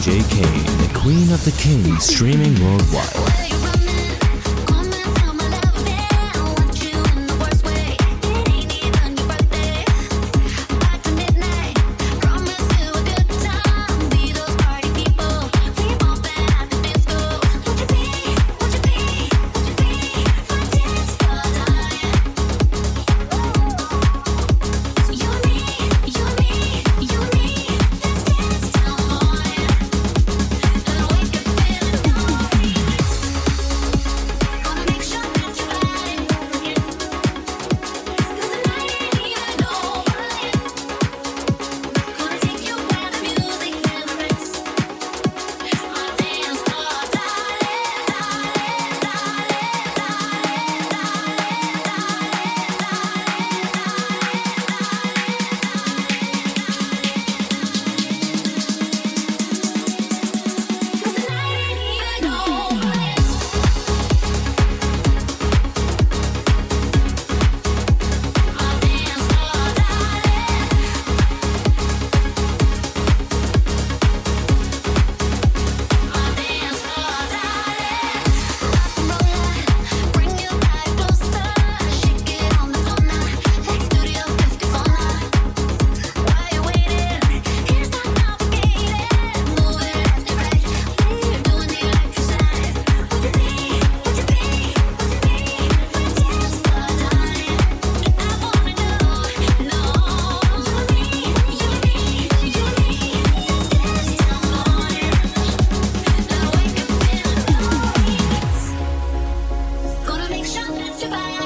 Kane, the queen of the kings, streaming worldwide. Bye.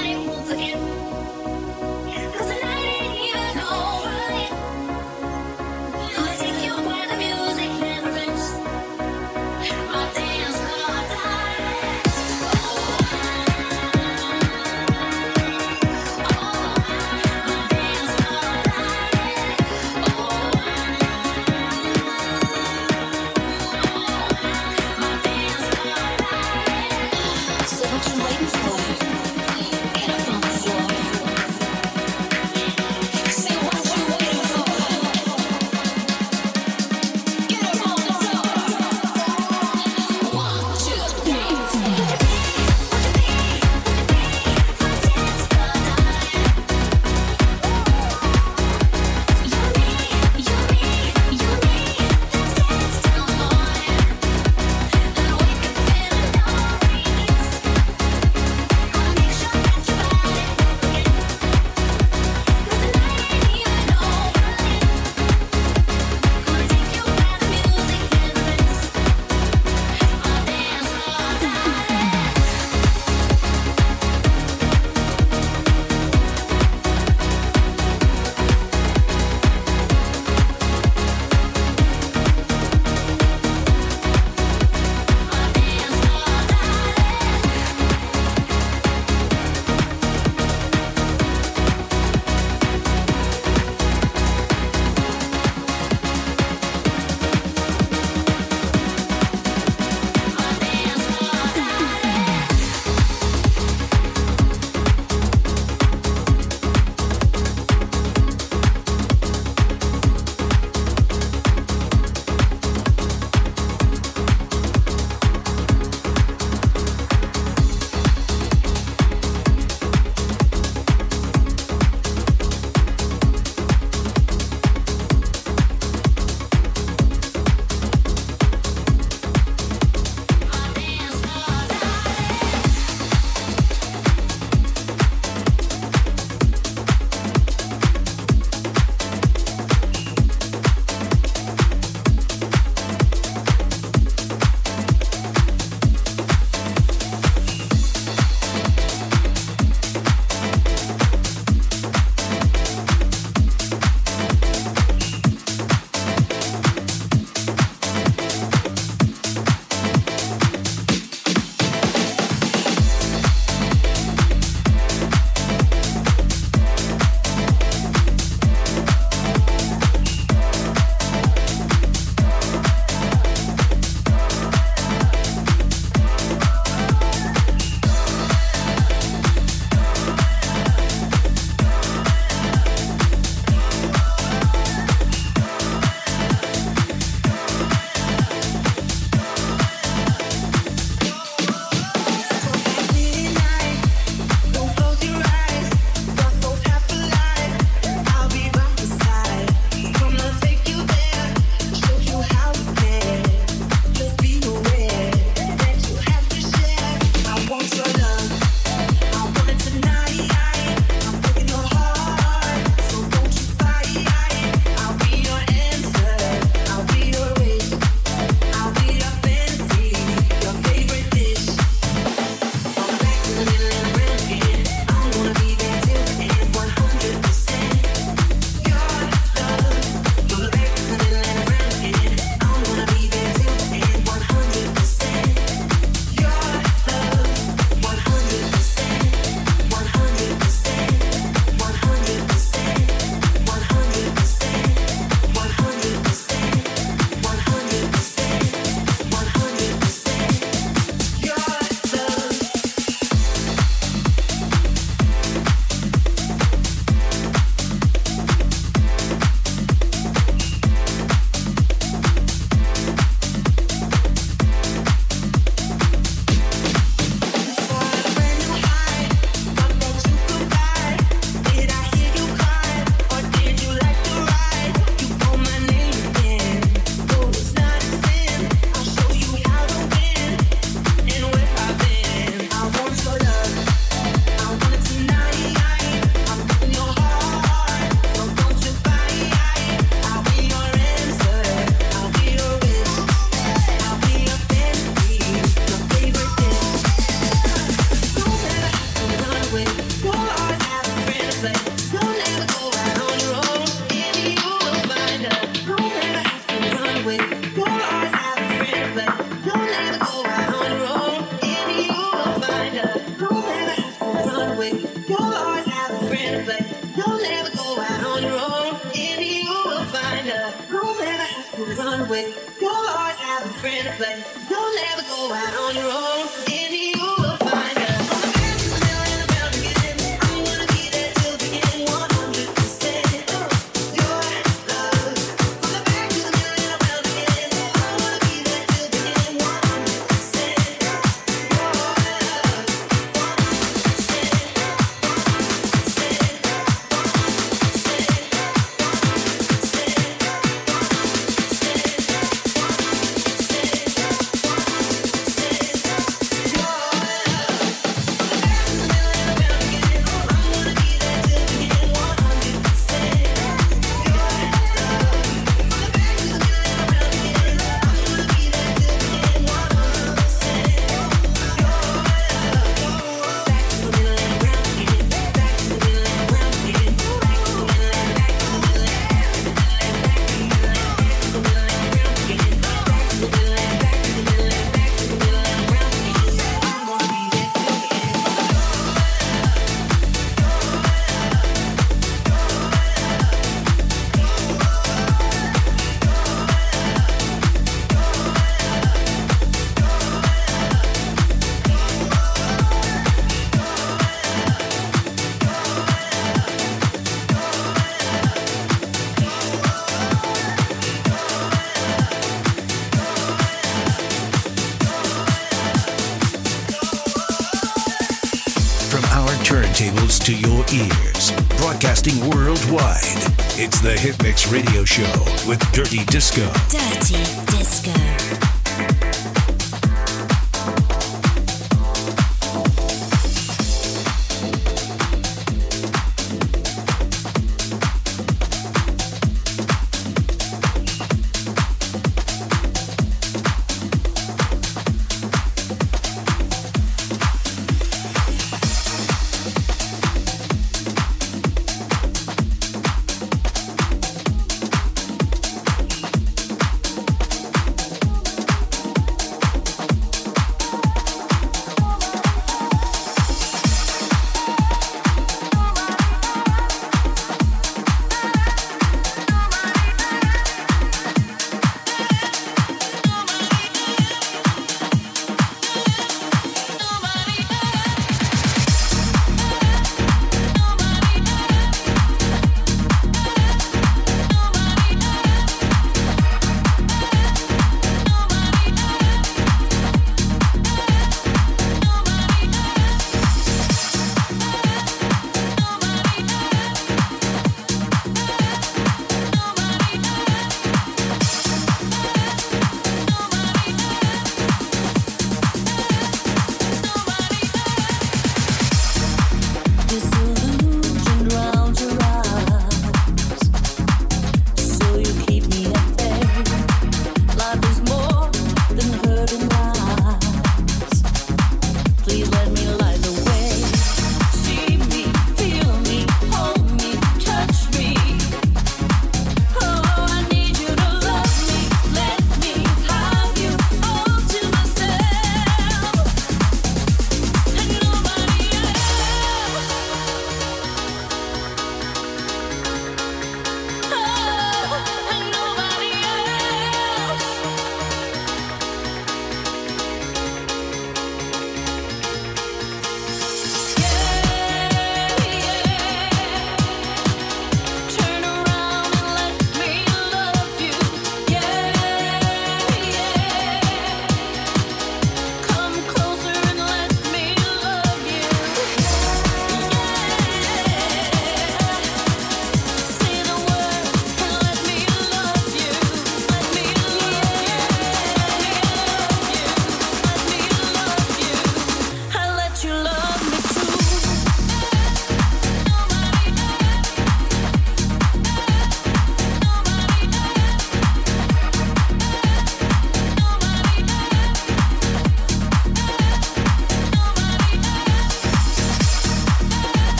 Radio Show with Dirty Disco. Dirty Disco.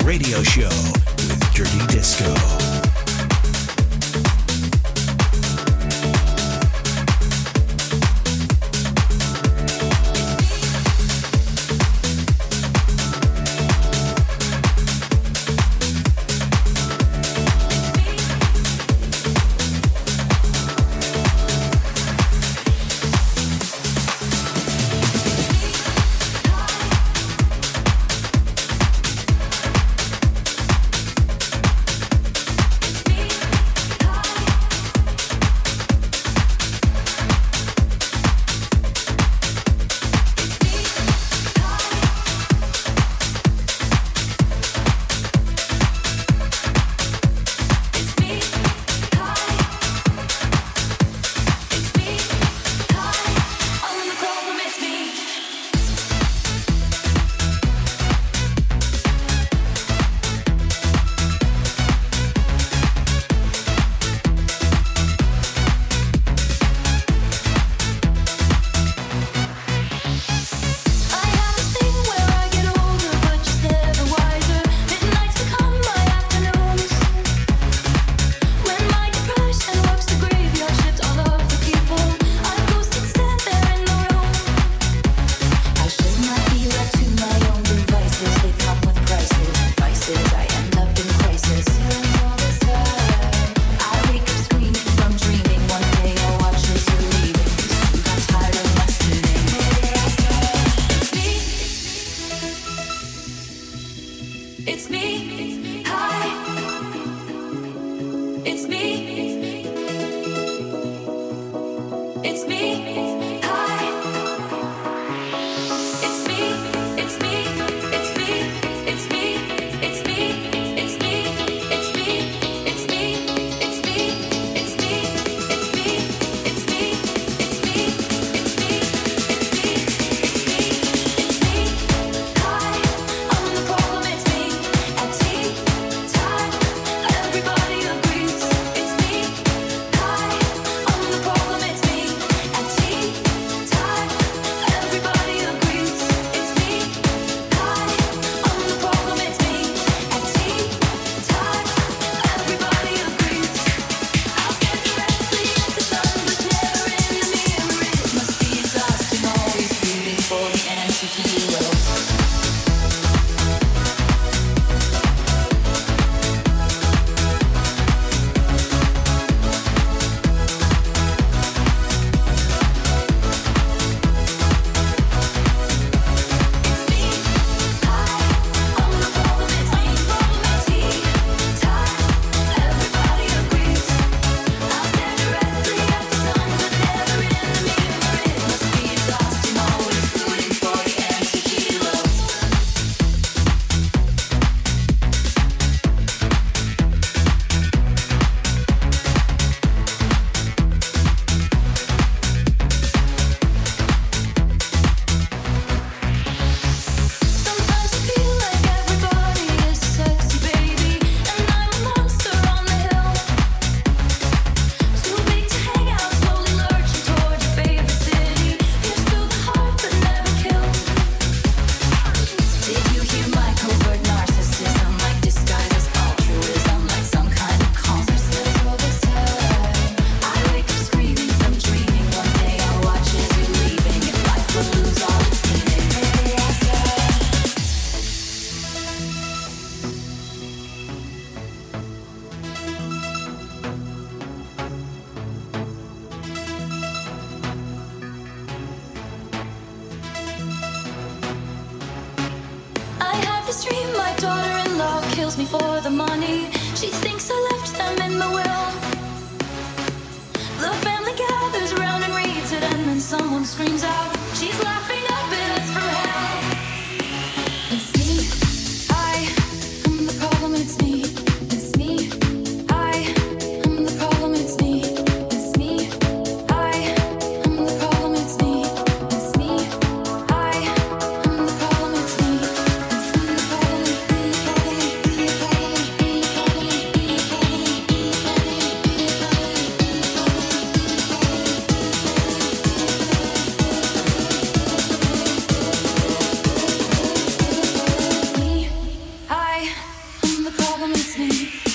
Radio Show the problem, it's me.